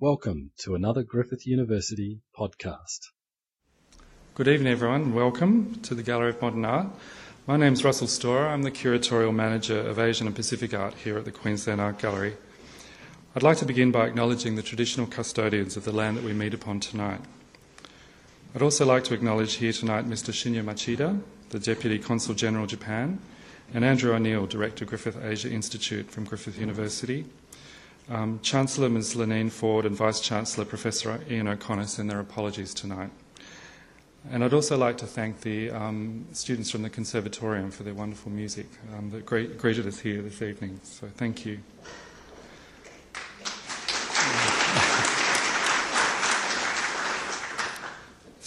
Welcome to another Griffith University podcast. Good evening, everyone. Welcome to the Gallery of Modern Art. My name is Russell Storer. I'm the Curatorial Manager of Asian and Pacific Art here at the Queensland Art Gallery. I'd like to begin by acknowledging the traditional custodians of the land that we meet upon tonight. I'd also like to acknowledge here tonight Mr. Shinya Machida, the Deputy Consul General Japan, and Andrew O'Neill, Director Griffith Asia Institute from Griffith University, um, Chancellor Ms. Leneen Forde and Vice Chancellor Professor Ian O'Connor send their apologies tonight. And I'd also like to thank the um, students from the Conservatorium for their wonderful music um, that greeted us here this evening. So thank you.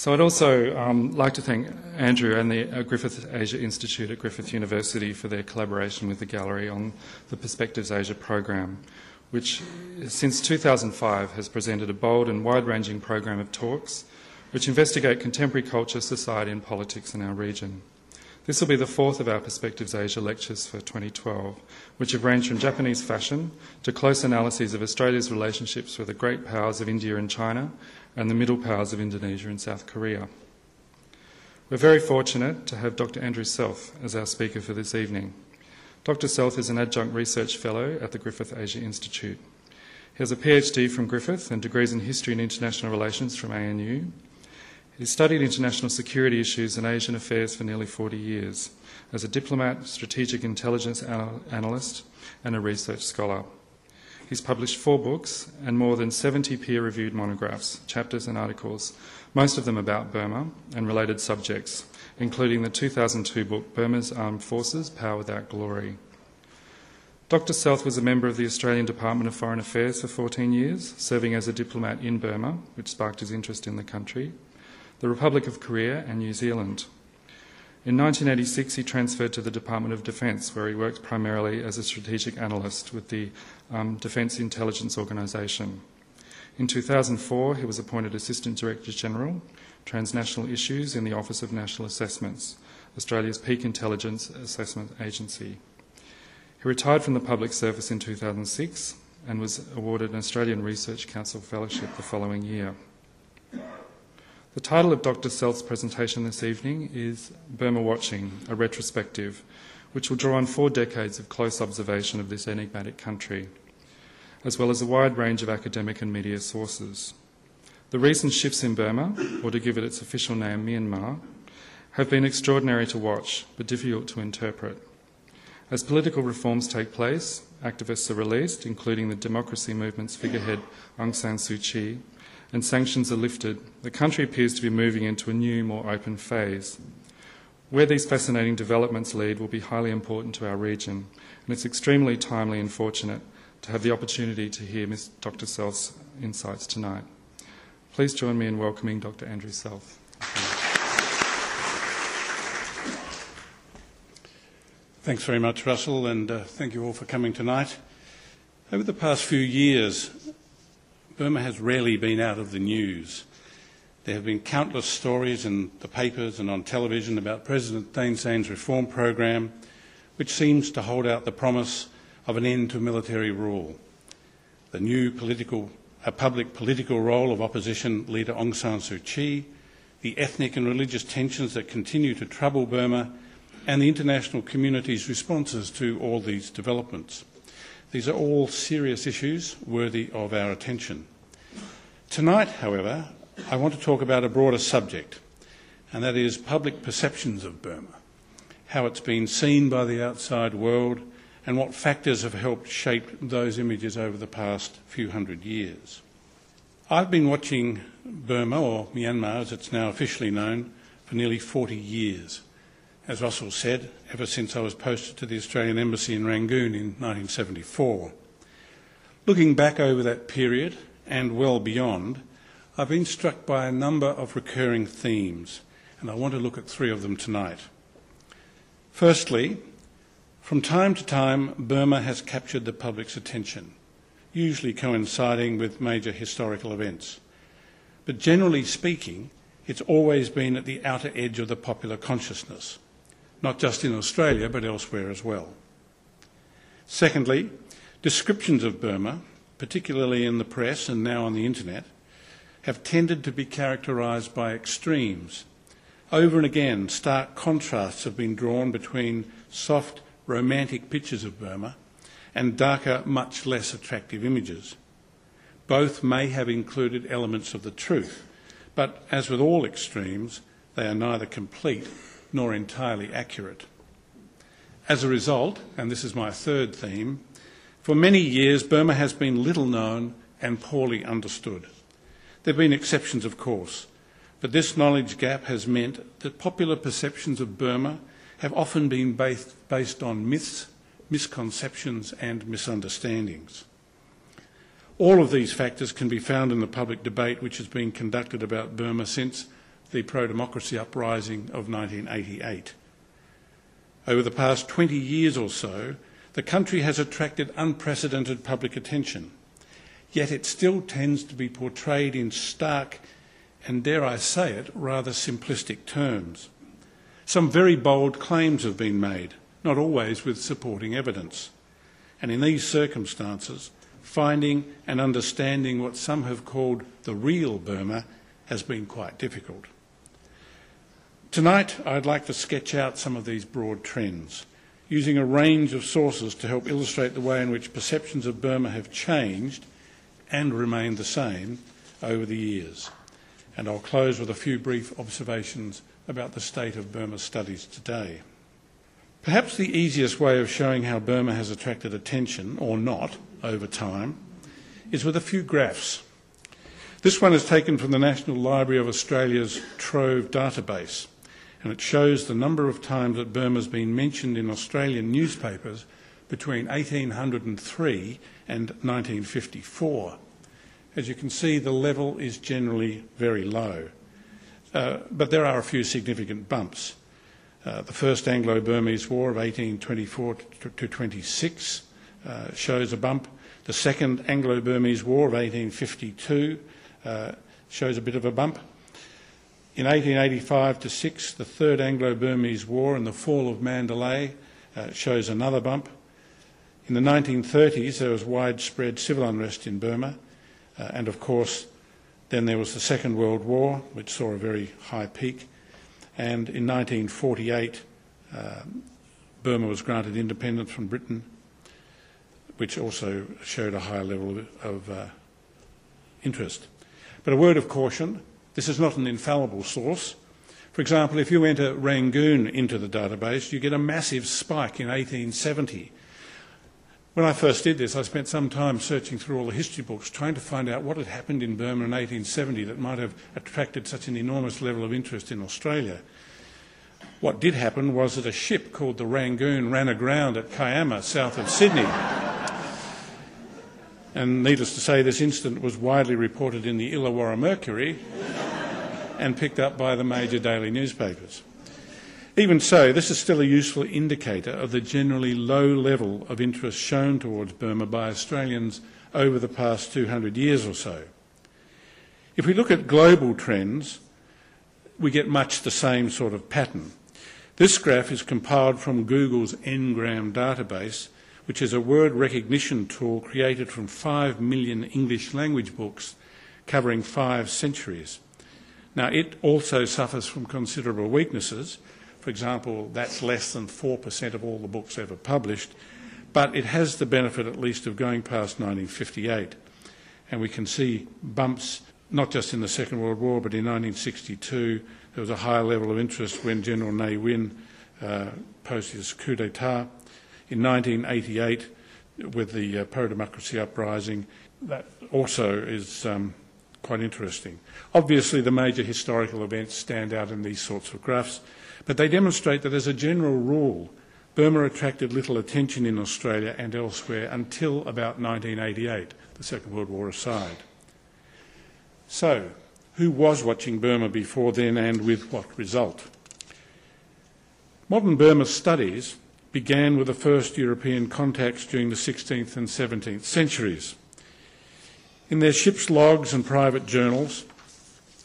So I'd also um, like to thank Andrew and the uh, Griffith Asia Institute at Griffith University for their collaboration with the gallery on the Perspectives Asia program, which since 2005 has presented a bold and wide-ranging program of talks which investigate contemporary culture, society and politics in our region. This will be the fourth of our Perspectives Asia lectures for 2012, which have ranged from Japanese fashion to close analyses of Australia's relationships with the great powers of India and China and the middle powers of Indonesia and South Korea. We're very fortunate to have Dr. Andrew Selth as our speaker for this evening. Dr. Selth is an adjunct research fellow at the Griffith Asia Institute. He has a PhD from Griffith and degrees in history and international relations from ANU. He studied international security issues and Asian affairs for nearly 40 years as a diplomat, strategic intelligence analyst, and a research scholar. He's published four books and more than 70 peer reviewed monographs, chapters, and articles, most of them about Burma and related subjects, including the 2002 book Burma's Armed Forces Power Without Glory. Dr. Selth was a member of the Australian Department of Foreign Affairs for 14 years, serving as a diplomat in Burma, which sparked his interest in the country, the Republic of Korea, and New Zealand. In 1986, he transferred to the Department of Defence, where he worked primarily as a strategic analyst with the um, Defence Intelligence Organisation. In 2004, he was appointed Assistant Director General, Transnational Issues in the Office of National Assessments, Australia's peak intelligence assessment agency. He retired from the public service in 2006 and was awarded an Australian Research Council Fellowship the following year. The title of Dr. Selth's presentation this evening is Burma Watching, a retrospective, which will draw on four decades of close observation of this enigmatic country, as well as a wide range of academic and media sources. The recent shifts in Burma, or to give it its official name, Myanmar, have been extraordinary to watch, but difficult to interpret. As political reforms take place, activists are released, including the democracy movement's figurehead Aung San Suu Kyi, and sanctions are lifted, the country appears to be moving into a new, more open phase. Where these fascinating developments lead will be highly important to our region, and it's extremely timely and fortunate to have the opportunity to hear Ms. Dr. Selth's insights tonight. Please join me in welcoming Dr. Andrew Selth. Thanks very much, Russell, and uh, thank you all for coming tonight. Over the past few years, Burma has rarely been out of the news. There have been countless stories in the papers and on television about President Thein Sein's reform program, which seems to hold out the promise of an end to military rule. The new political, a public political role of opposition leader Aung San Suu Kyi, the ethnic and religious tensions that continue to trouble Burma, and the international community's responses to all these developments. These are all serious issues worthy of our attention. Tonight, however, I want to talk about a broader subject, and that is public perceptions of Burma, how it's been seen by the outside world, and what factors have helped shape those images over the past few hundred years. I've been watching Burma, or Myanmar as it's now officially known, for nearly 40 years. As Russell said, ever since I was posted to the Australian Embassy in Rangoon in 1974. Looking back over that period, and well beyond, I've been struck by a number of recurring themes, and I want to look at three of them tonight. Firstly, from time to time, Burma has captured the public's attention, usually coinciding with major historical events. But generally speaking, it's always been at the outer edge of the popular consciousness, not just in Australia, but elsewhere as well. Secondly, descriptions of Burma particularly in the press and now on the internet, have tended to be characterised by extremes. Over and again, stark contrasts have been drawn between soft, romantic pictures of Burma and darker, much less attractive images. Both may have included elements of the truth, but as with all extremes, they are neither complete nor entirely accurate. As a result, and this is my third theme, for many years Burma has been little known and poorly understood. There have been exceptions, of course, but this knowledge gap has meant that popular perceptions of Burma have often been based, based on myths, misconceptions, and misunderstandings. All of these factors can be found in the public debate which has been conducted about Burma since the pro democracy uprising of 1988. Over the past 20 years or so, the country has attracted unprecedented public attention, yet it still tends to be portrayed in stark and, dare I say it, rather simplistic terms. Some very bold claims have been made, not always with supporting evidence. And in these circumstances, finding and understanding what some have called the real Burma has been quite difficult. Tonight, I'd like to sketch out some of these broad trends, using a range of sources to help illustrate the way in which perceptions of Burma have changed and remained the same over the years. And I'll close with a few brief observations about the state of Burma studies today. Perhaps the easiest way of showing how Burma has attracted attention, or not, over time, is with a few graphs. This one is taken from the National Library of Australia's Trove database and it shows the number of times that Burma has been mentioned in Australian newspapers between 1803 and 1954. As you can see, the level is generally very low. Uh, but there are a few significant bumps. Uh, the First Anglo-Burmese War of 1824 to 26 uh, shows a bump. The Second Anglo-Burmese War of 1852 uh, shows a bit of a bump. In 1885 to 6, the Third Anglo-Burmese War and the fall of Mandalay uh, shows another bump. In the 1930s, there was widespread civil unrest in Burma, and of course, then there was the Second World War, which saw a very high peak. And in 1948, uh, Burma was granted independence from Britain, which also showed a high level of uh, interest. But a word of caution this is not an infallible source. For example, if you enter Rangoon into the database, you get a massive spike in 1870. When I first did this, I spent some time searching through all the history books trying to find out what had happened in Burma in 1870 that might have attracted such an enormous level of interest in Australia. What did happen was that a ship called the Rangoon ran aground at Kiama, south of Sydney. and needless to say, this incident was widely reported in the Illawarra Mercury and picked up by the major daily newspapers. Even so, this is still a useful indicator of the generally low level of interest shown towards Burma by Australians over the past 200 years or so. If we look at global trends, we get much the same sort of pattern. This graph is compiled from Google's Ngram database, which is a word recognition tool created from 5 million English language books covering five centuries. Now, it also suffers from considerable weaknesses. For example, that's less than 4% of all the books ever published, but it has the benefit at least of going past 1958. And we can see bumps not just in the Second World War, but in 1962 there was a high level of interest when General Ne Win uh, posted his coup d'etat. In 1988, with the uh, pro-democracy uprising, that also is um, quite interesting. Obviously, the major historical events stand out in these sorts of graphs, but they demonstrate that as a general rule, Burma attracted little attention in Australia and elsewhere until about 1988, the Second World War aside. So, who was watching Burma before then and with what result? Modern Burma studies began with the first European contacts during the 16th and 17th centuries. In their ship's logs and private journals,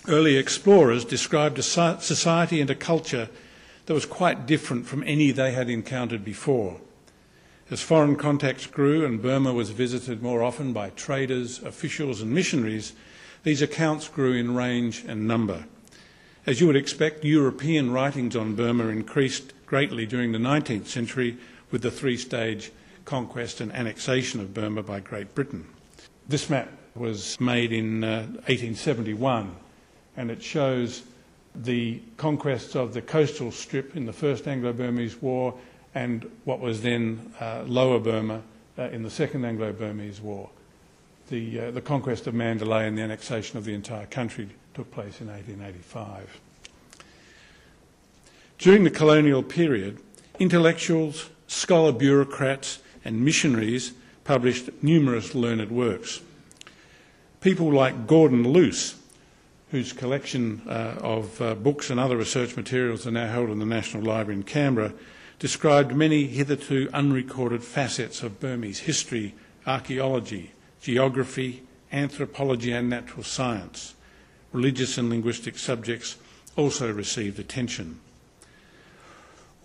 early explorers described a society and a culture that was quite different from any they had encountered before. As foreign contacts grew and Burma was visited more often by traders, officials, and missionaries, these accounts grew in range and number. As you would expect, European writings on Burma increased greatly during the 19th century with the three stage conquest and annexation of Burma by Great Britain. This map was made in uh, 1871 and it shows the conquests of the coastal strip in the First Anglo Burmese War and what was then uh, Lower Burma uh, in the Second Anglo Burmese War. The, uh, the conquest of Mandalay and the annexation of the entire country took place in 1885. During the colonial period, intellectuals, scholar bureaucrats, and missionaries published numerous learned works. People like Gordon Luce, whose collection uh, of uh, books and other research materials are now held in the National Library in Canberra, described many hitherto unrecorded facets of Burmese history, archaeology, geography, anthropology, and natural science. Religious and linguistic subjects also received attention.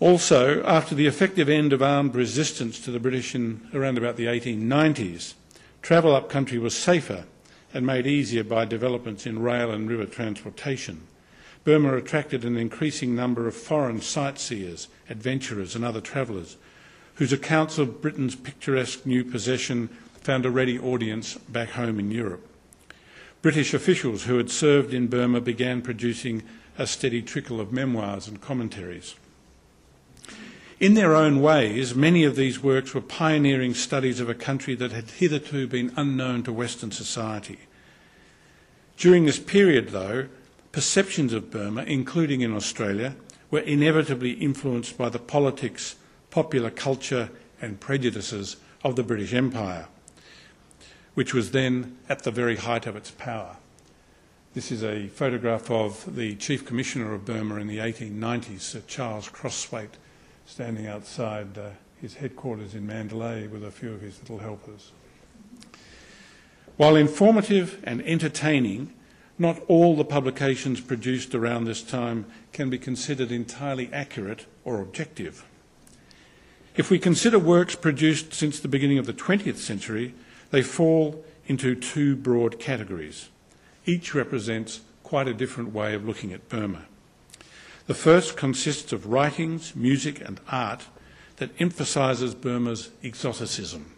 Also, after the effective end of armed resistance to the British in around about the 1890s, travel up country was safer and made easier by developments in rail and river transportation. Burma attracted an increasing number of foreign sightseers, adventurers, and other travellers, whose accounts of Britain's picturesque new possession found a ready audience back home in Europe. British officials who had served in Burma began producing a steady trickle of memoirs and commentaries. In their own ways, many of these works were pioneering studies of a country that had hitherto been unknown to Western society. During this period, though, perceptions of Burma, including in Australia, were inevitably influenced by the politics, popular culture, and prejudices of the British Empire, which was then at the very height of its power. This is a photograph of the Chief Commissioner of Burma in the 1890s, Sir Charles Crosthwaite, standing outside uh, his headquarters in Mandalay with a few of his little helpers. While informative and entertaining, not all the publications produced around this time can be considered entirely accurate or objective. If we consider works produced since the beginning of the 20th century, they fall into two broad categories. Each represents quite a different way of looking at Burma. The first consists of writings, music, and art that emphasises Burma's exoticism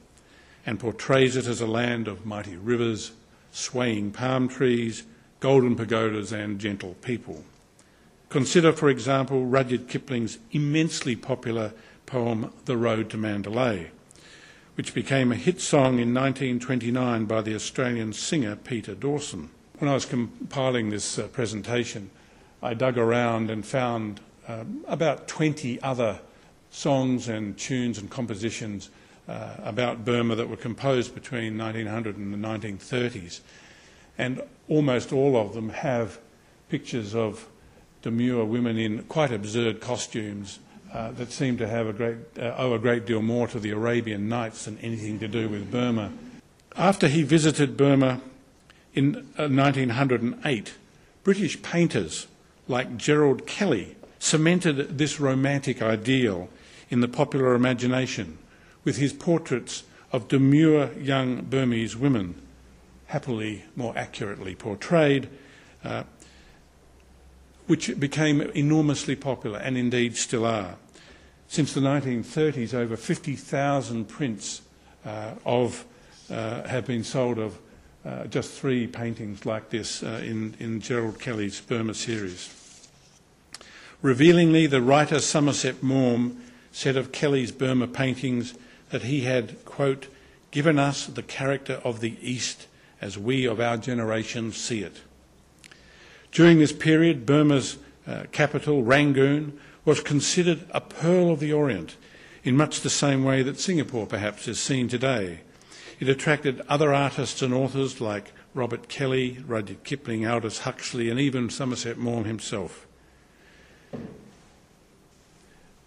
and portrays it as a land of mighty rivers, swaying palm trees, golden pagodas, and gentle people. Consider, for example, Rudyard Kipling's immensely popular poem The Road to Mandalay, which became a hit song in 1929 by the Australian singer Peter Dawson. When I was compiling this uh, presentation, I dug around and found um, about 20 other songs and tunes and compositions uh, about Burma that were composed between 1900 and the 1930s. And almost all of them have pictures of demure women in quite absurd costumes uh, that seem to have a great, uh, owe a great deal more to the Arabian Nights than anything to do with Burma. After he visited Burma in uh, 1908, British painters like Gerald Kelly, cemented this romantic ideal in the popular imagination with his portraits of demure young Burmese women, happily more accurately portrayed, uh, which became enormously popular and indeed still are. Since the 1930s, over 50,000 prints uh, of, uh, have been sold of uh, just three paintings like this uh, in, in Gerald Kelly's Burma series. Revealingly, the writer Somerset Maugham said of Kelly's Burma paintings that he had, quote, given us the character of the East as we of our generation see it. During this period, Burma's uh, capital, Rangoon, was considered a pearl of the Orient in much the same way that Singapore perhaps is seen today. It attracted other artists and authors like Robert Kelly, Rudyard Kipling, Aldous Huxley, and even Somerset Maugham himself.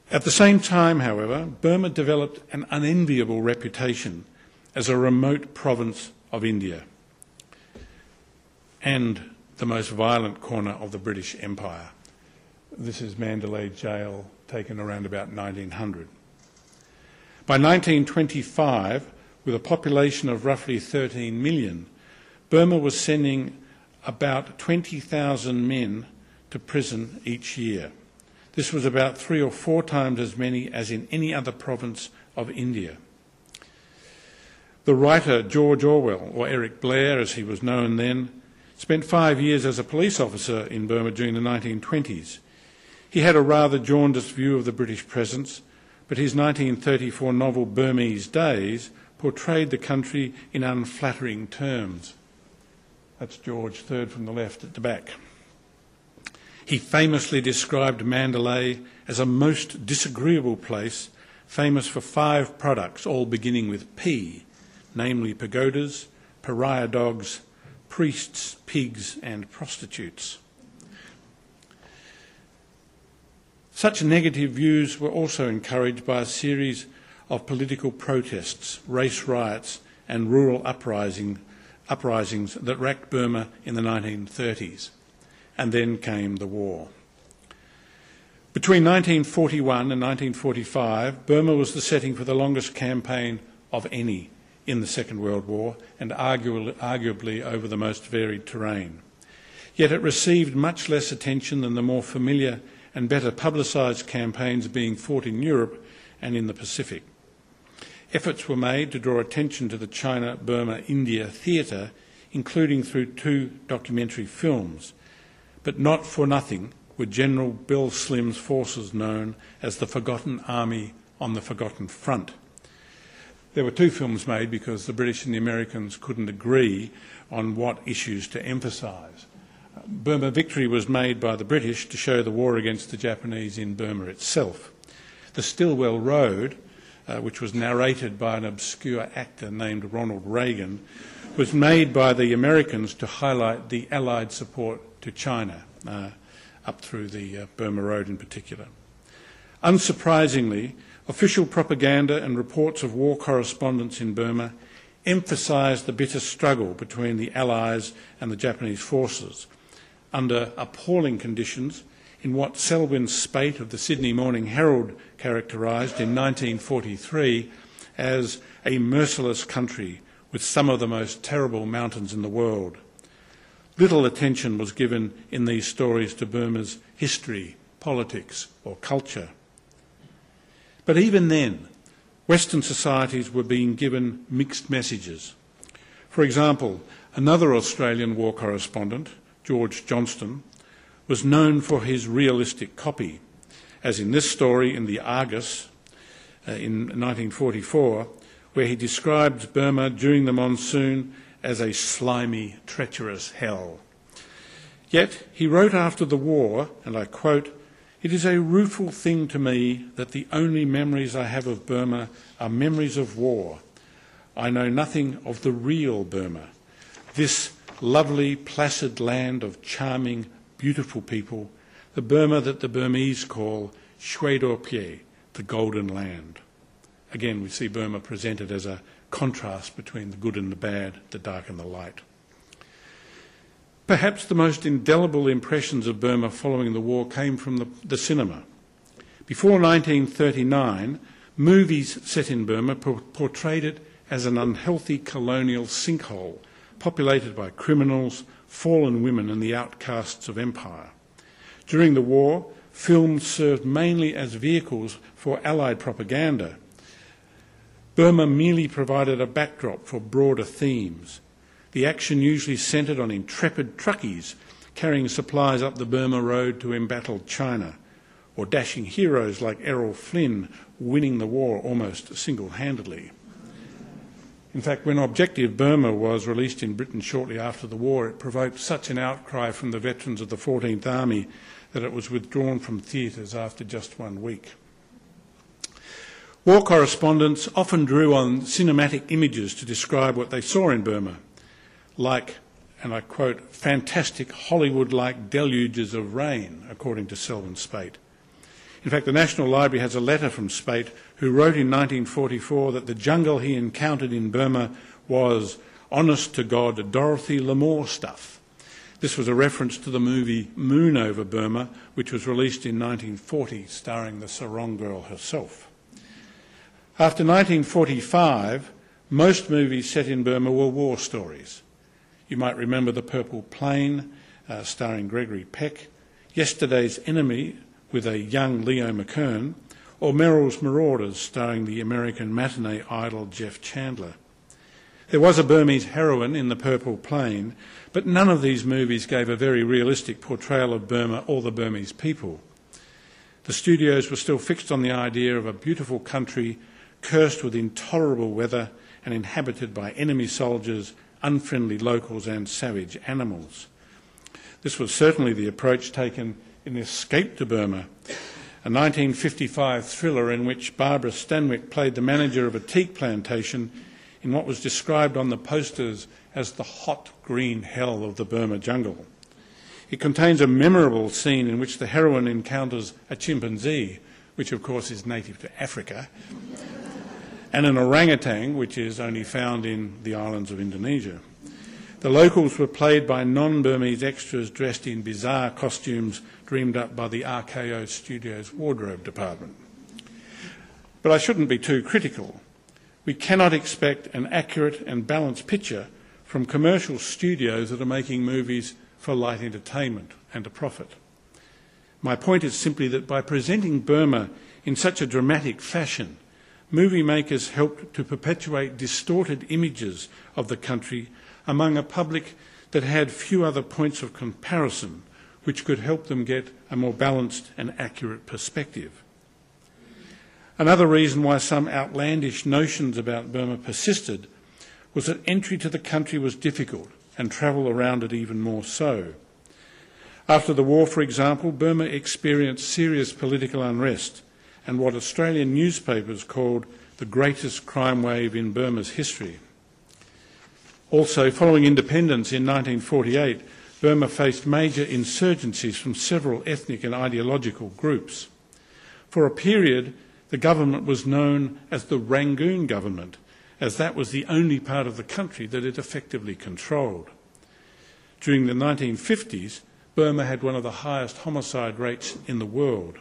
At the same time, however, Burma developed an unenviable reputation as a remote province of India and the most violent corner of the British Empire. This is Mandalay Jail, taken around about 1900. By 1925, with a population of roughly 13 million, Burma was sending about 20,000 men to prison each year. This was about three or four times as many as in any other province of India. The writer George Orwell, or Eric Blair as he was known then, spent five years as a police officer in Burma during the 1920s. He had a rather jaundiced view of the British presence, but his 1934 novel Burmese Days portrayed the country in unflattering terms. That's George, third from the left at the back. He famously described Mandalay as a most disagreeable place, famous for five products, all beginning with P namely pagodas, pariah dogs, priests, pigs, and prostitutes. Such negative views were also encouraged by a series of political protests, race riots, and rural uprising, uprisings that racked Burma in the 1930s. And then came the war. Between 1941 and 1945, Burma was the setting for the longest campaign of any in the Second World War and arguably, arguably over the most varied terrain. Yet it received much less attention than the more familiar and better publicised campaigns being fought in Europe and in the Pacific. Efforts were made to draw attention to the China Burma India theatre, including through two documentary films, but not for nothing were General Bill Slim's forces known as the Forgotten Army on the Forgotten Front. There were two films made because the British and the Americans couldn't agree on what issues to emphasise. Burma Victory was made by the British to show the war against the Japanese in Burma itself. The Stilwell Road, uh, which was narrated by an obscure actor named Ronald Reagan, was made by the Americans to highlight the Allied support to China, uh, up through the uh, Burma Road in particular. Unsurprisingly, Official propaganda and reports of war correspondents in Burma emphasised the bitter struggle between the Allies and the Japanese forces under appalling conditions in what Selwyn Spate of the Sydney Morning Herald characterised in 1943 as a merciless country with some of the most terrible mountains in the world. Little attention was given in these stories to Burma's history, politics, or culture. But even then, Western societies were being given mixed messages. For example, another Australian war correspondent, George Johnston, was known for his realistic copy, as in this story in the Argus uh, in 1944, where he described Burma during the monsoon as a slimy, treacherous hell. Yet he wrote after the war, and I quote, it is a rueful thing to me that the only memories I have of Burma are memories of war. I know nothing of the real Burma, this lovely, placid land of charming, beautiful people, the Burma that the Burmese call Shwe Do Pye, the Golden Land. Again, we see Burma presented as a contrast between the good and the bad, the dark and the light. Perhaps the most indelible impressions of Burma following the war came from the, the cinema. Before 1939, movies set in Burma portrayed it as an unhealthy colonial sinkhole populated by criminals, fallen women, and the outcasts of empire. During the war, films served mainly as vehicles for Allied propaganda. Burma merely provided a backdrop for broader themes. The action usually centred on intrepid truckies carrying supplies up the Burma Road to embattled China, or dashing heroes like Errol Flynn winning the war almost single handedly. In fact, when Objective Burma was released in Britain shortly after the war, it provoked such an outcry from the veterans of the 14th Army that it was withdrawn from theatres after just one week. War correspondents often drew on cinematic images to describe what they saw in Burma like, and I quote, fantastic Hollywood like deluges of rain, according to Selwyn Spate. In fact, the National Library has a letter from Spate who wrote in 1944 that the jungle he encountered in Burma was honest to God Dorothy Lamour stuff. This was a reference to the movie Moon over Burma, which was released in 1940, starring the Sarong girl herself. After 1945, most movies set in Burma were war stories. You might remember The Purple Plain, uh, starring Gregory Peck, Yesterday's Enemy with a young Leo McKern, or Merrill's Marauders, starring the American matinee idol Jeff Chandler. There was a Burmese heroine in The Purple Plain, but none of these movies gave a very realistic portrayal of Burma or the Burmese people. The studios were still fixed on the idea of a beautiful country cursed with intolerable weather and inhabited by enemy soldiers, unfriendly locals, and savage animals. This was certainly the approach taken in Escape to Burma, a 1955 thriller in which Barbara Stanwyck played the manager of a teak plantation in what was described on the posters as the hot green hell of the Burma jungle. It contains a memorable scene in which the heroine encounters a chimpanzee, which of course is native to Africa, and an orangutan, which is only found in the islands of Indonesia. The locals were played by non Burmese extras dressed in bizarre costumes dreamed up by the RKO Studios wardrobe department. But I shouldn't be too critical. We cannot expect an accurate and balanced picture from commercial studios that are making movies for light entertainment and a profit. My point is simply that by presenting Burma in such a dramatic fashion, movie makers helped to perpetuate distorted images of the country among a public that had few other points of comparison which could help them get a more balanced and accurate perspective. Another reason why some outlandish notions about Burma persisted was that entry to the country was difficult and travel around it even more so. After the war, for example, Burma experienced serious political unrest and what Australian newspapers called the greatest crime wave in Burma's history. Also, following independence in 1948, Burma faced major insurgencies from several ethnic and ideological groups. For a period, the government was known as the Rangoon government, as that was the only part of the country that it effectively controlled. During the 1950s, Burma had one of the highest homicide rates in the world.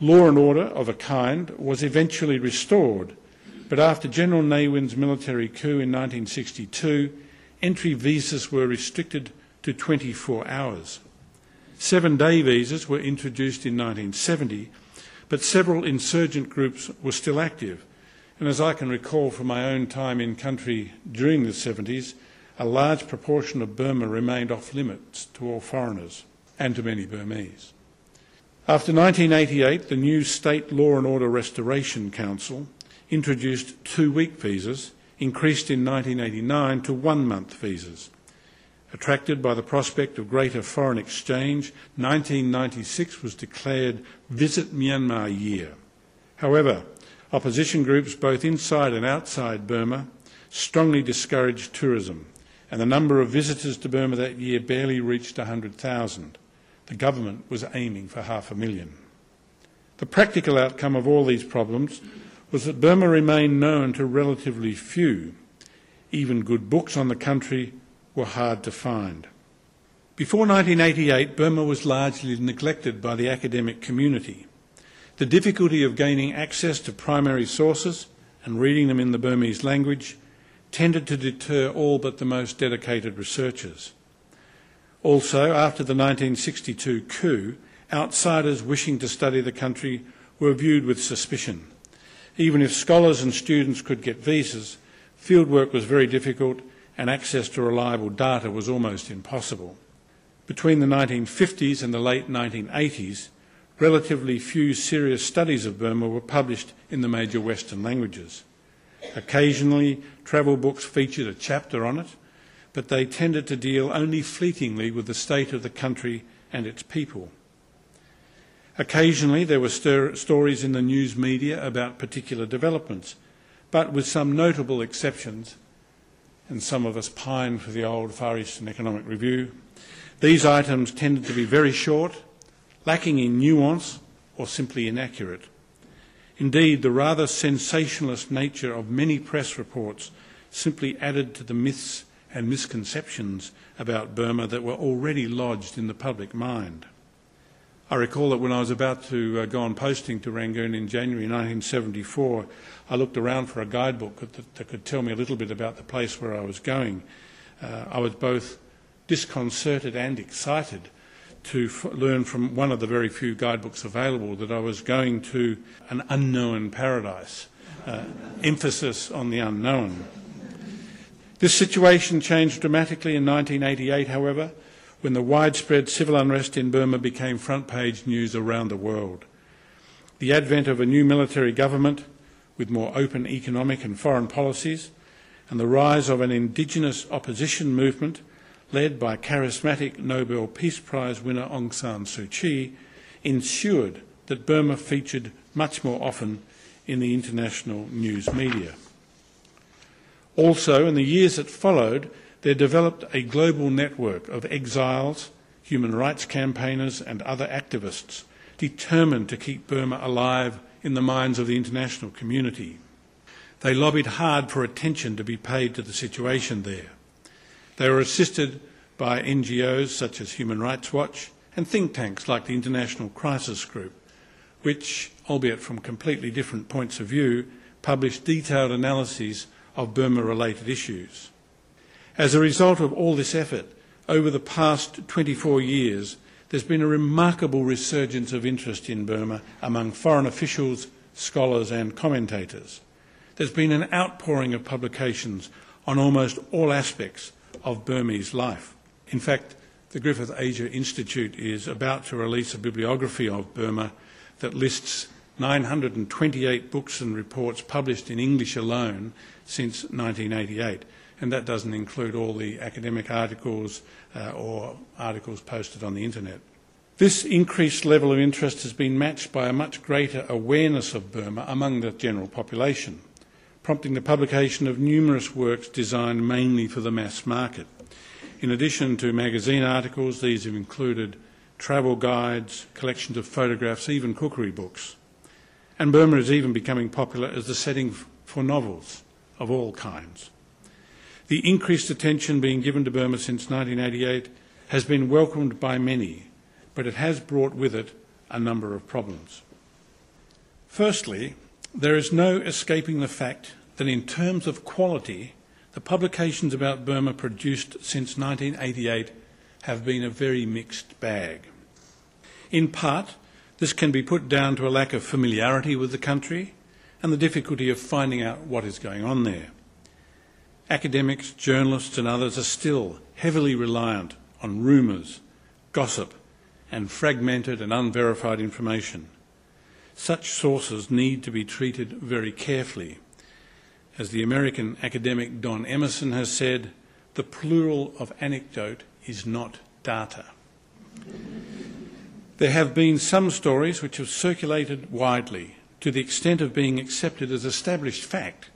Law and order of a kind was eventually restored, but after General Ne Win's military coup in 1962, entry visas were restricted to 24 hours. Seven day visas were introduced in 1970, but several insurgent groups were still active. And as I can recall from my own time in country during the 70s, a large proportion of Burma remained off limits to all foreigners and to many Burmese. After 1988, the new State Law and Order Restoration Council introduced two week visas, increased in 1989 to one month visas. Attracted by the prospect of greater foreign exchange, 1996 was declared Visit Myanmar Year. However, opposition groups both inside and outside Burma strongly discouraged tourism, and the number of visitors to Burma that year barely reached 100,000. The government was aiming for half a million. The practical outcome of all these problems was that Burma remained known to relatively few. Even good books on the country were hard to find. Before 1988, Burma was largely neglected by the academic community. The difficulty of gaining access to primary sources and reading them in the Burmese language tended to deter all but the most dedicated researchers. Also, after the 1962 coup, outsiders wishing to study the country were viewed with suspicion. Even if scholars and students could get visas, fieldwork was very difficult and access to reliable data was almost impossible. Between the 1950s and the late 1980s, relatively few serious studies of Burma were published in the major Western languages. Occasionally, travel books featured a chapter on it, but they tended to deal only fleetingly with the state of the country and its people. Occasionally, there were stories in the news media about particular developments, but with some notable exceptions, and some of us pine for the old Far Eastern Economic Review, these items tended to be very short, lacking in nuance, or simply inaccurate. Indeed, the rather sensationalist nature of many press reports simply added to the myths and misconceptions about Burma that were already lodged in the public mind. I recall that when I was about to uh, go on posting to Rangoon in January 1974, I looked around for a guidebook that, that could tell me a little bit about the place where I was going. Uh, I was both disconcerted and excited to learn from one of the very few guidebooks available that I was going to an unknown paradise. Uh, emphasis on the unknown. This situation changed dramatically in 1988, however, when the widespread civil unrest in Burma became front page news around the world. The advent of a new military government with more open economic and foreign policies, and the rise of an indigenous opposition movement led by charismatic Nobel Peace Prize winner Aung San Suu Kyi, ensured that Burma featured much more often in the international news media. Also, in the years that followed, there developed a global network of exiles, human rights campaigners, and other activists determined to keep Burma alive in the minds of the international community. They lobbied hard for attention to be paid to the situation there. They were assisted by NGOs such as Human Rights Watch and think tanks like the International Crisis Group, which, albeit from completely different points of view, published detailed analyses of Burma related issues. As a result of all this effort, over the past 24 years, there's been a remarkable resurgence of interest in Burma among foreign officials, scholars, and commentators. There's been an outpouring of publications on almost all aspects of Burmese life. In fact, the Griffith Asia Institute is about to release a bibliography of Burma that lists 928 books and reports published in English alone since 1988 and that doesn't include all the academic articles uh, or articles posted on the internet. This increased level of interest has been matched by a much greater awareness of Burma among the general population, prompting the publication of numerous works designed mainly for the mass market. In addition to magazine articles, these have included travel guides, collections of photographs, even cookery books. And Burma is even becoming popular as the setting for novels of all kinds. The increased attention being given to Burma since 1988 has been welcomed by many, but it has brought with it a number of problems. Firstly, there is no escaping the fact that in terms of quality, the publications about Burma produced since 1988 have been a very mixed bag. In part, this can be put down to a lack of familiarity with the country and the difficulty of finding out what is going on there. Academics, journalists, and others are still heavily reliant on rumours, gossip, and fragmented and unverified information. Such sources need to be treated very carefully. As the American academic Don Emmerson has said, the plural of anecdote is not data. There have been some stories which have circulated widely to the extent of being accepted as established fact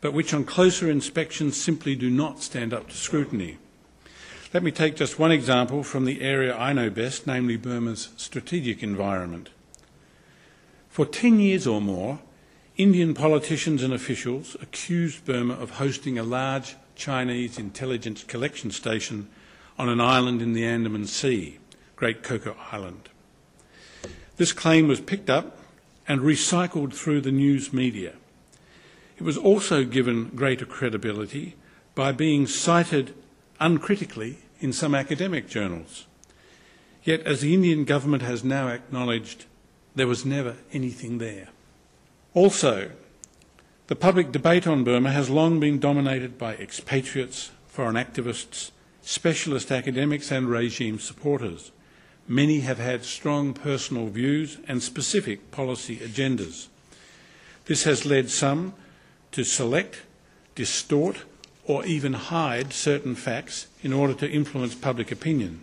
but which on closer inspection simply do not stand up to scrutiny. Let me take just one example from the area I know best, namely Burma's strategic environment. For 10 years or more, Indian politicians and officials accused Burma of hosting a large Chinese intelligence collection station on an island in the Andaman Sea, Great Coco Island. This claim was picked up and recycled through the news media. It was also given greater credibility by being cited uncritically in some academic journals. Yet, as the Indian government has now acknowledged, there was never anything there. Also, the public debate on Burma has long been dominated by expatriates, foreign activists, specialist academics, and regime supporters. Many have had strong personal views and specific policy agendas. This has led some to select, distort, or even hide certain facts in order to influence public opinion.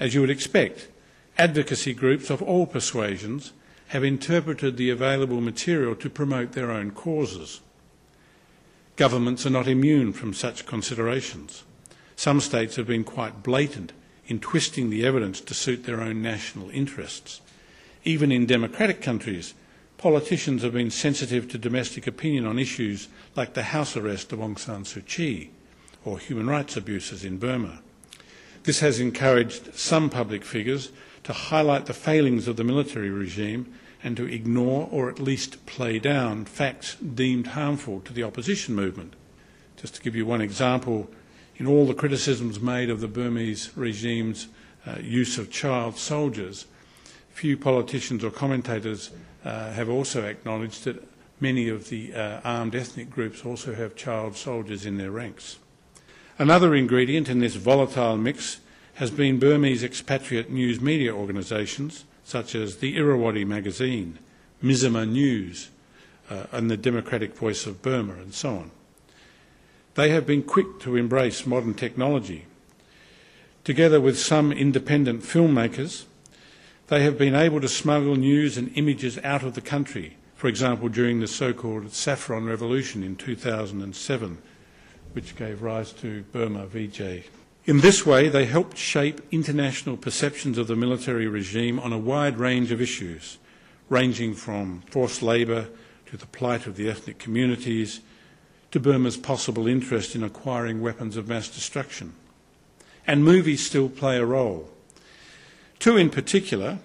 As you would expect, advocacy groups of all persuasions have interpreted the available material to promote their own causes. Governments are not immune from such considerations. Some states have been quite blatant in twisting the evidence to suit their own national interests. Even in democratic countries, politicians have been sensitive to domestic opinion on issues like the house arrest of Aung San Suu Kyi or human rights abuses in Burma. This has encouraged some public figures to highlight the failings of the military regime and to ignore or at least play down facts deemed harmful to the opposition movement. Just to give you one example, in all the criticisms made of the Burmese regime's uh, use of child soldiers, few politicians or commentators uh, have also acknowledged that many of the uh, armed ethnic groups also have child soldiers in their ranks. Another ingredient in this volatile mix has been Burmese expatriate news media organisations such as the Irrawaddy magazine, Mizzima News, uh, and the Democratic Voice of Burma, and so on. They have been quick to embrace modern technology. Together with some independent filmmakers, they have been able to smuggle news and images out of the country, for example, during the so called Saffron Revolution in 2007, which gave rise to Burma VJ. In this way, they helped shape international perceptions of the military regime on a wide range of issues, ranging from forced labour to the plight of the ethnic communities to Burma's possible interest in acquiring weapons of mass destruction. And movies still play a role. Two in particular,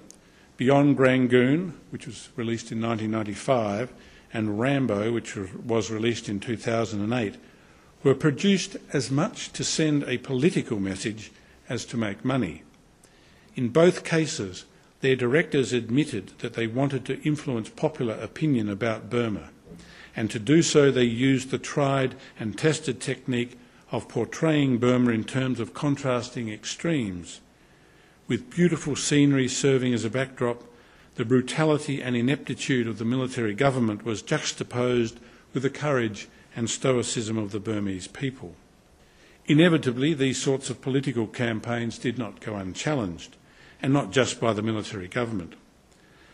Beyond Rangoon, which was released in 1995, and Rambo, which was released in 2008, were produced as much to send a political message as to make money. In both cases, their directors admitted that they wanted to influence popular opinion about Burma and to do so they used the tried and tested technique of portraying Burma in terms of contrasting extremes. With beautiful scenery serving as a backdrop, the brutality and ineptitude of the military government was juxtaposed with the courage and stoicism of the Burmese people. Inevitably, these sorts of political campaigns did not go unchallenged, and not just by the military government.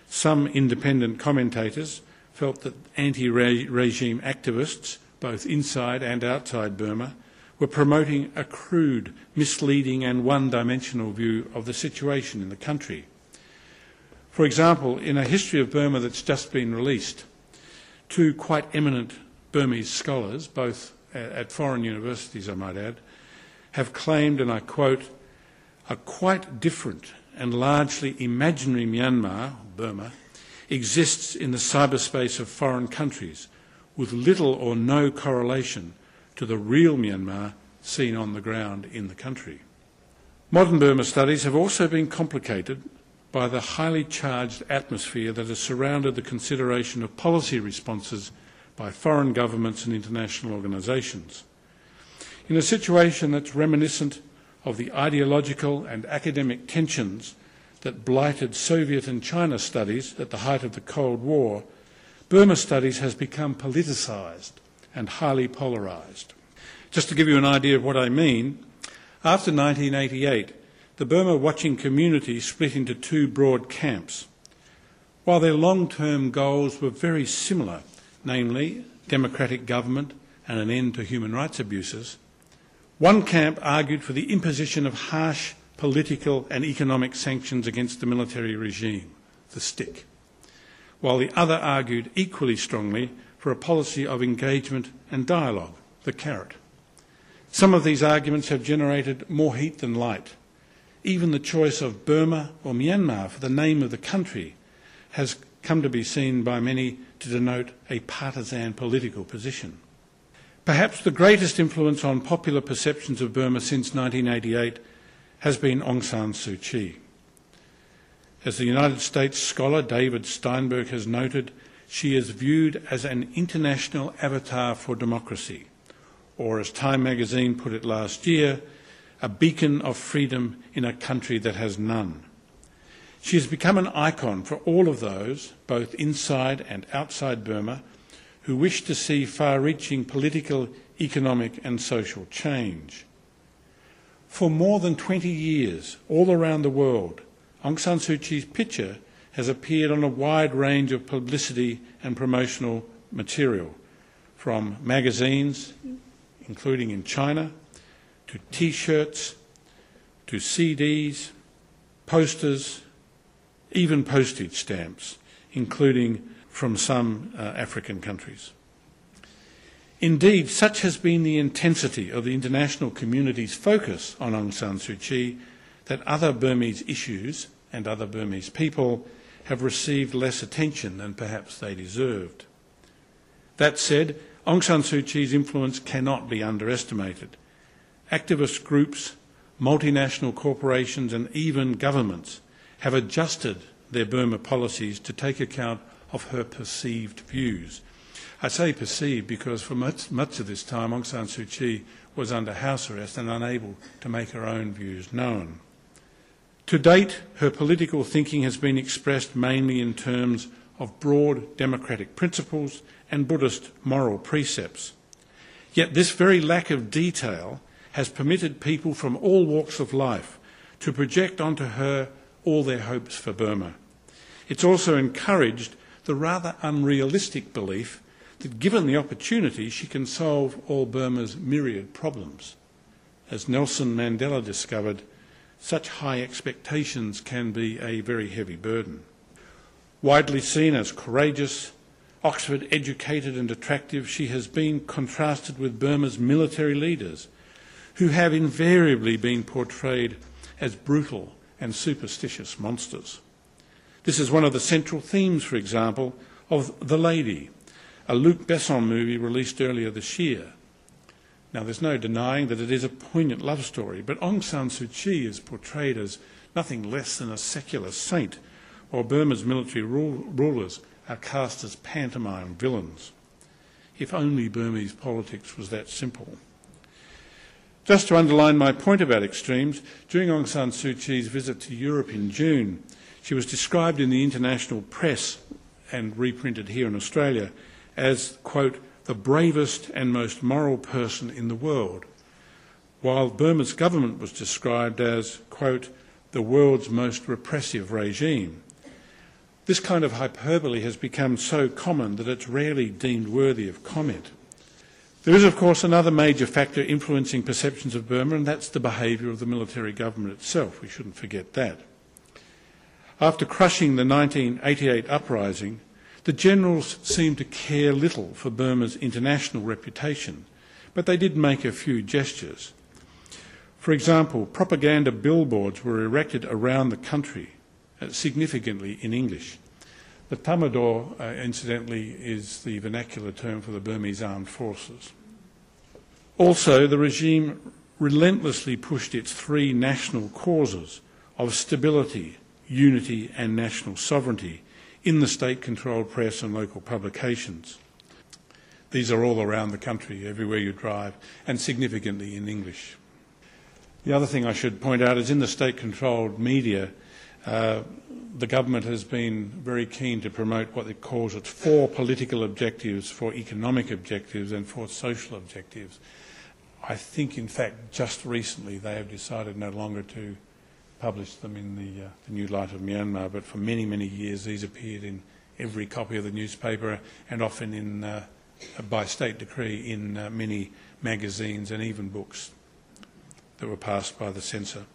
Some independent commentators felt that anti-regime activists, both inside and outside Burma, were promoting a crude, misleading and one-dimensional view of the situation in the country. For example, in a history of Burma that's just been released, two quite eminent Burmese scholars, both at foreign universities, I might add, have claimed, and I quote, a quite different and largely imaginary Myanmar, Burma, exists in the cyberspace of foreign countries with little or no correlation to the real Myanmar seen on the ground in the country. Modern Burma studies have also been complicated by the highly charged atmosphere that has surrounded the consideration of policy responses by foreign governments and international organisations. In a situation that's reminiscent of the ideological and academic tensions that blighted Soviet and China studies at the height of the Cold War, Burma studies has become politicised and highly polarised. Just to give you an idea of what I mean, after 1988, the Burma watching community split into two broad camps. While their long term goals were very similar, namely democratic government and an end to human rights abuses, one camp argued for the imposition of harsh political and economic sanctions against the military regime, the stick, while the other argued equally strongly for a policy of engagement and dialogue, the carrot. Some of these arguments have generated more heat than light. Even the choice of Burma or Myanmar for the name of the country has come to be seen by many to denote a partisan political position. Perhaps the greatest influence on popular perceptions of Burma since 1988 has been Aung San Suu Kyi. As the United States scholar David Steinberg has noted, she is viewed as an international avatar for democracy, or as Time magazine put it last year, a beacon of freedom in a country that has none. She has become an icon for all of those, both inside and outside Burma, who wish to see far reaching political, economic, and social change. For more than 20 years, all around the world, Aung San Suu Kyi's picture has appeared on a wide range of publicity and promotional material, from magazines, including in China, to t shirts, to CDs, posters, even postage stamps, including from some uh, African countries. Indeed, such has been the intensity of the international community's focus on Aung San Suu Kyi that other Burmese issues and other Burmese people have received less attention than perhaps they deserved. That said, Aung San Suu Kyi's influence cannot be underestimated. Activist groups, multinational corporations, and even governments have adjusted their Burma policies to take account of her perceived views. I say perceived because for much, much of this time Aung San Suu Kyi was under house arrest and unable to make her own views known. To date, her political thinking has been expressed mainly in terms of broad democratic principles and Buddhist moral precepts. Yet this very lack of detail has permitted people from all walks of life to project onto her all their hopes for Burma. It's also encouraged the rather unrealistic belief that given the opportunity, she can solve all Burma's myriad problems. As Nelson Mandela discovered, such high expectations can be a very heavy burden. Widely seen as courageous, Oxford educated and attractive, she has been contrasted with Burma's military leaders, who have invariably been portrayed as brutal and superstitious monsters. This is one of the central themes, for example, of The Lady, a Luc Besson movie released earlier this year. Now, there's no denying that it is a poignant love story, but Aung San Suu Kyi is portrayed as nothing less than a secular saint, while Burma's military rulers are cast as pantomime villains. If only Burmese politics was that simple. Just to underline my point about extremes, during Aung San Suu Kyi's visit to Europe in June, she was described in the international press and reprinted here in Australia as, quote, the bravest and most moral person in the world, while Burma's government was described as, quote, the world's most repressive regime. This kind of hyperbole has become so common that it's rarely deemed worthy of comment. There is, of course, another major factor influencing perceptions of Burma, and that's the behaviour of the military government itself. We shouldn't forget that. After crushing the 1988 uprising, the generals seemed to care little for Burma's international reputation, but they did make a few gestures. For example, propaganda billboards were erected around the country, uh, significantly in English. The Tatmadaw, uh, incidentally, is the vernacular term for the Burmese armed forces. Also, the regime relentlessly pushed its three national causes of stability, unity, and national sovereignty in the state controlled press and local publications. These are all around the country, everywhere you drive, and significantly in English. The other thing I should point out is in the state controlled media, uh, the government has been very keen to promote what it calls its four political objectives, four economic objectives, and four social objectives. I think, in fact, just recently they have decided no longer to published them in the, uh, the New Light of Myanmar, but for many, many years these appeared in every copy of the newspaper and often in, uh, by state decree in uh, many magazines and even books that were passed by the censor.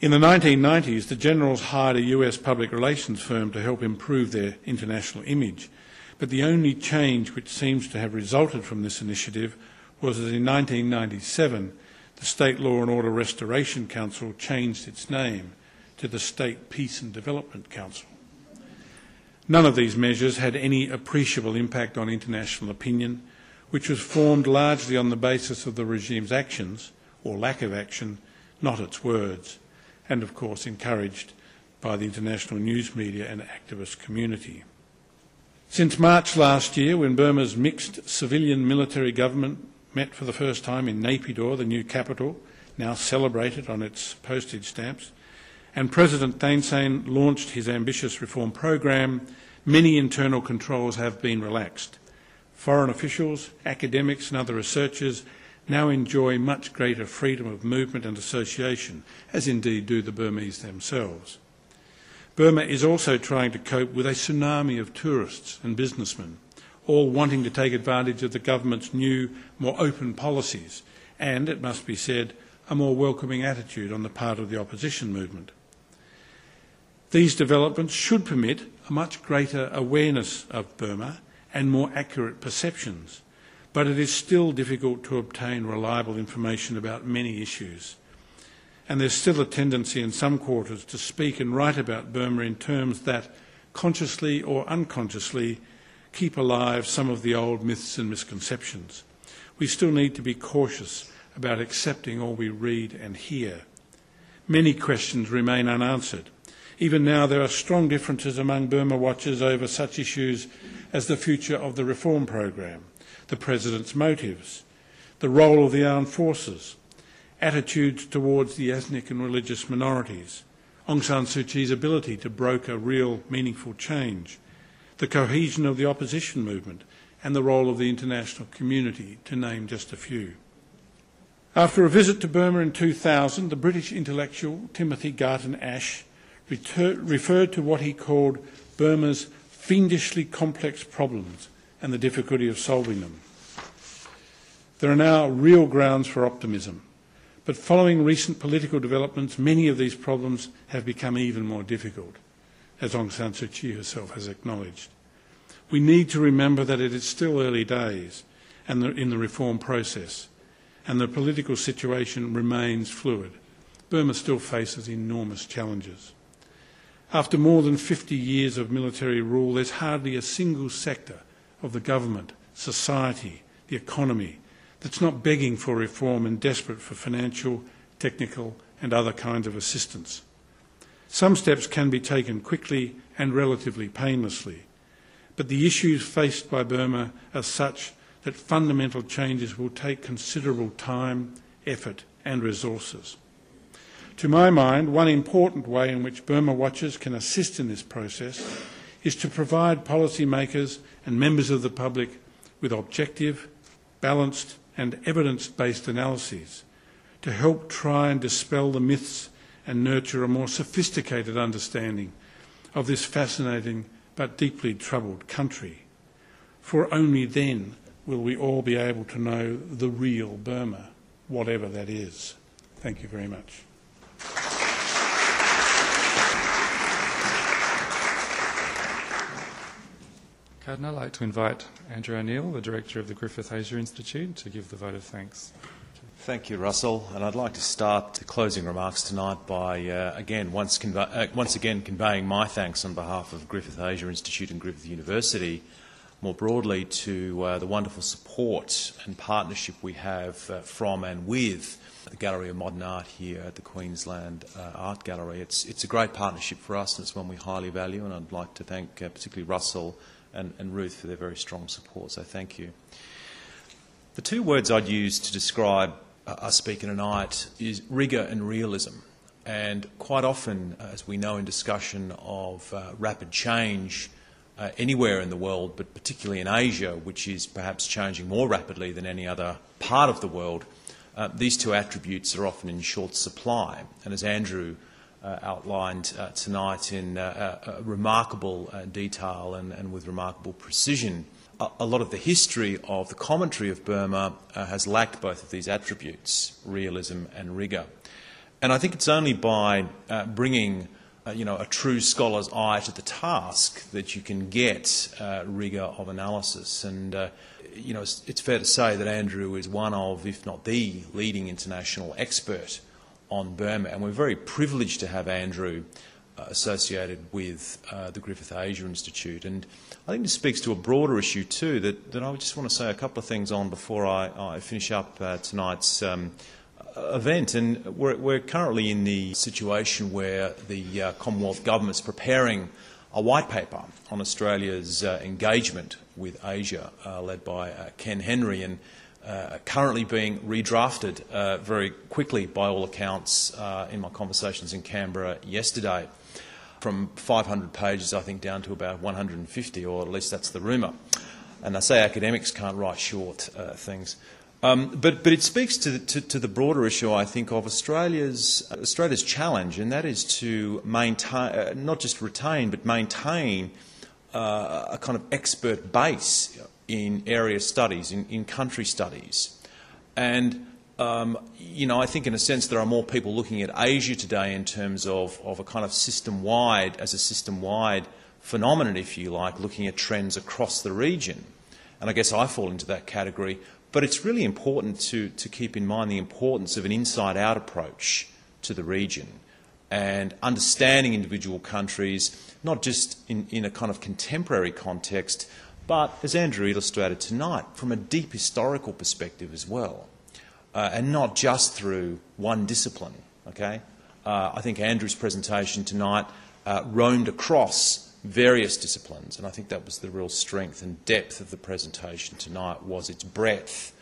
In the 1990s, the generals hired a US public relations firm to help improve their international image. But the only change which seems to have resulted from this initiative was that in 1997 the State Law and Order Restoration Council changed its name to the State Peace and Development Council. None of these measures had any appreciable impact on international opinion, which was formed largely on the basis of the regime's actions, or lack of action, not its words, and of course encouraged by the international news media and activist community. Since March last year, when Burma's mixed civilian military government met for the first time in Naypyidaw, the new capital, now celebrated on its postage stamps, and President Thein Sein launched his ambitious reform program, many internal controls have been relaxed. Foreign officials, academics and other researchers now enjoy much greater freedom of movement and association, as indeed do the Burmese themselves. Burma is also trying to cope with a tsunami of tourists and businessmen all wanting to take advantage of the government's new, more open policies and, it must be said, a more welcoming attitude on the part of the opposition movement. These developments should permit a much greater awareness of Burma and more accurate perceptions. but it is still difficult to obtain reliable information about many issues. And there's still a tendency in some quarters to speak and write about Burma in terms that, consciously or unconsciously, keep alive some of the old myths and misconceptions. We still need to be cautious about accepting all we read and hear. Many questions remain unanswered. Even now, there are strong differences among Burma watchers over such issues as the future of the reform program, the President's motives, the role of the armed forces, attitudes towards the ethnic and religious minorities, Aung San Suu Kyi's ability to broker real, meaningful change, the cohesion of the opposition movement, and the role of the international community, to name just a few. After a visit to Burma in 2000, the British intellectual Timothy Garton Ash referred to what he called Burma's fiendishly complex problems and the difficulty of solving them. There are now real grounds for optimism, but following recent political developments, many of these problems have become even more difficult, as Aung San Suu Kyi herself has acknowledged. We need to remember that it is still early days and in the reform process, and the political situation remains fluid. Burma still faces enormous challenges. After more than 50 years of military rule, there's hardly a single sector of the government, society, the economy that's not begging for reform and desperate for financial, technical, and other kinds of assistance. Some steps can be taken quickly and relatively painlessly, but the issues faced by Burma are such that fundamental changes will take considerable time, effort, and resources. To my mind, one important way in which Burma Watchers can assist in this process is to provide policymakers and members of the public with objective, balanced, and evidence based analyses to help try and dispel the myths and nurture a more sophisticated understanding of this fascinating but deeply troubled country. For only then will we all be able to know the real Burma, whatever that is. Thank you very much. Cardinal, I'd like to invite Andrew O'Neill, the Director of the Griffith Asia Institute, to give the vote of thanks. Thank you, Russell. And I'd like to start the closing remarks tonight by, uh, again, once, uh, once again conveying my thanks on behalf of Griffith Asia Institute and Griffith University, more broadly to uh, the wonderful support and partnership we have uh, from and with the Gallery of Modern Art here at the Queensland uh, Art Gallery. It's, it's a great partnership for us and it's one we highly value and I'd like to thank uh, particularly Russell and, and Ruth for their very strong support, so thank you. The two words I'd use to describe uh, us speaking tonight is rigour and realism. And quite often, uh, as we know in discussion of uh, rapid change uh, anywhere in the world, but particularly in Asia, which is perhaps changing more rapidly than any other part of the world, uh, these two attributes are often in short supply. And as Andrew uh, outlined tonight in remarkable detail and, and, with remarkable precision. A, lot of the history of the commentary of Burma has lacked both of these attributes, realism and rigour. And I think it's only by bringing uh, you know, a true scholar's eye to the task that you can get uh, rigour of analysis. And, uh, you know, it's, it's, fair to say that Andrew is one of, if not the leading international expert on Burma, and we're very privileged to have Andrew uh, associated with uh, the Griffith Asia Institute. And I think this speaks to a broader issue too that, that I just want to say a couple of things on before I, I finish up uh, tonight's um, event. And we're, we're, currently in the situation where the uh, Commonwealth Government is preparing a white paper on Australia's uh, engagement with Asia, uh, led by Ken Henry. And uh, currently being redrafted uh, very quickly by all accounts uh, in my conversations in Canberra yesterday. From 500 pages, I think, down to about 150, or at least that's the rumour. And I say academics can't write short uh, things. Um, but, but it speaks to the, to, to the, broader issue, I think, of Australia's, Australia's challenge, and that is to maintain, uh, not just retain, but maintain uh, a kind of expert base in area studies, in, in country studies. And, um, you know, I think in a sense there are more people looking at Asia today in terms of, of a kind of system-wide, as a system-wide phenomenon, if you like, looking at trends across the region. and I guess I fall into that category. But it's really important to, to keep in mind the importance of an inside out approach to the region and understanding individual countries, not just in, in a kind of contemporary context, but as Andrew illustrated tonight, from a deep historical perspective as well, uh, and not just through one discipline. Okay, uh, I think Andrew's presentation tonight uh, roamed across various disciplines, and I think that was the real strength and depth of the presentation tonight was its breadth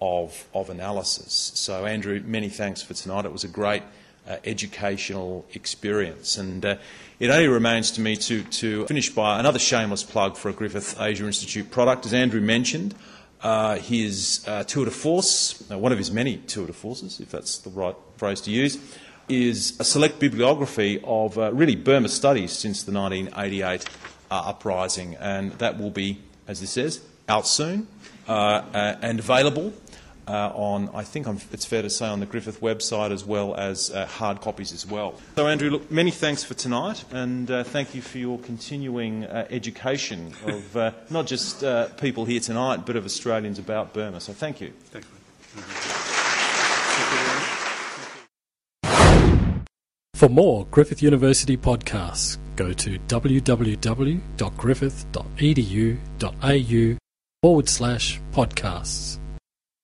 of, of analysis. So, Andrew, many thanks for tonight. It was a great uh, educational experience, and uh, it only remains to me to, to finish by another shameless plug for a Griffith Asia Institute product. As Andrew mentioned, uh, his uh, tour de force, uh, one of his many tour de forces, if that's the right phrase to use, is a select bibliography of uh, really Burma studies since the 1988 uh, uprising, and that will be, as this says, out soon and available uh, on, I think I'm, it's fair to say, on the Griffith website as well as uh, hard copies as well. So, Andrew, look, many thanks for tonight, and thank you for your continuing education of not just people here tonight, but of Australians about Burma. So, thank you. Thank you. For more Griffith University podcasts, go to www.griffith.edu.au forward slash podcasts.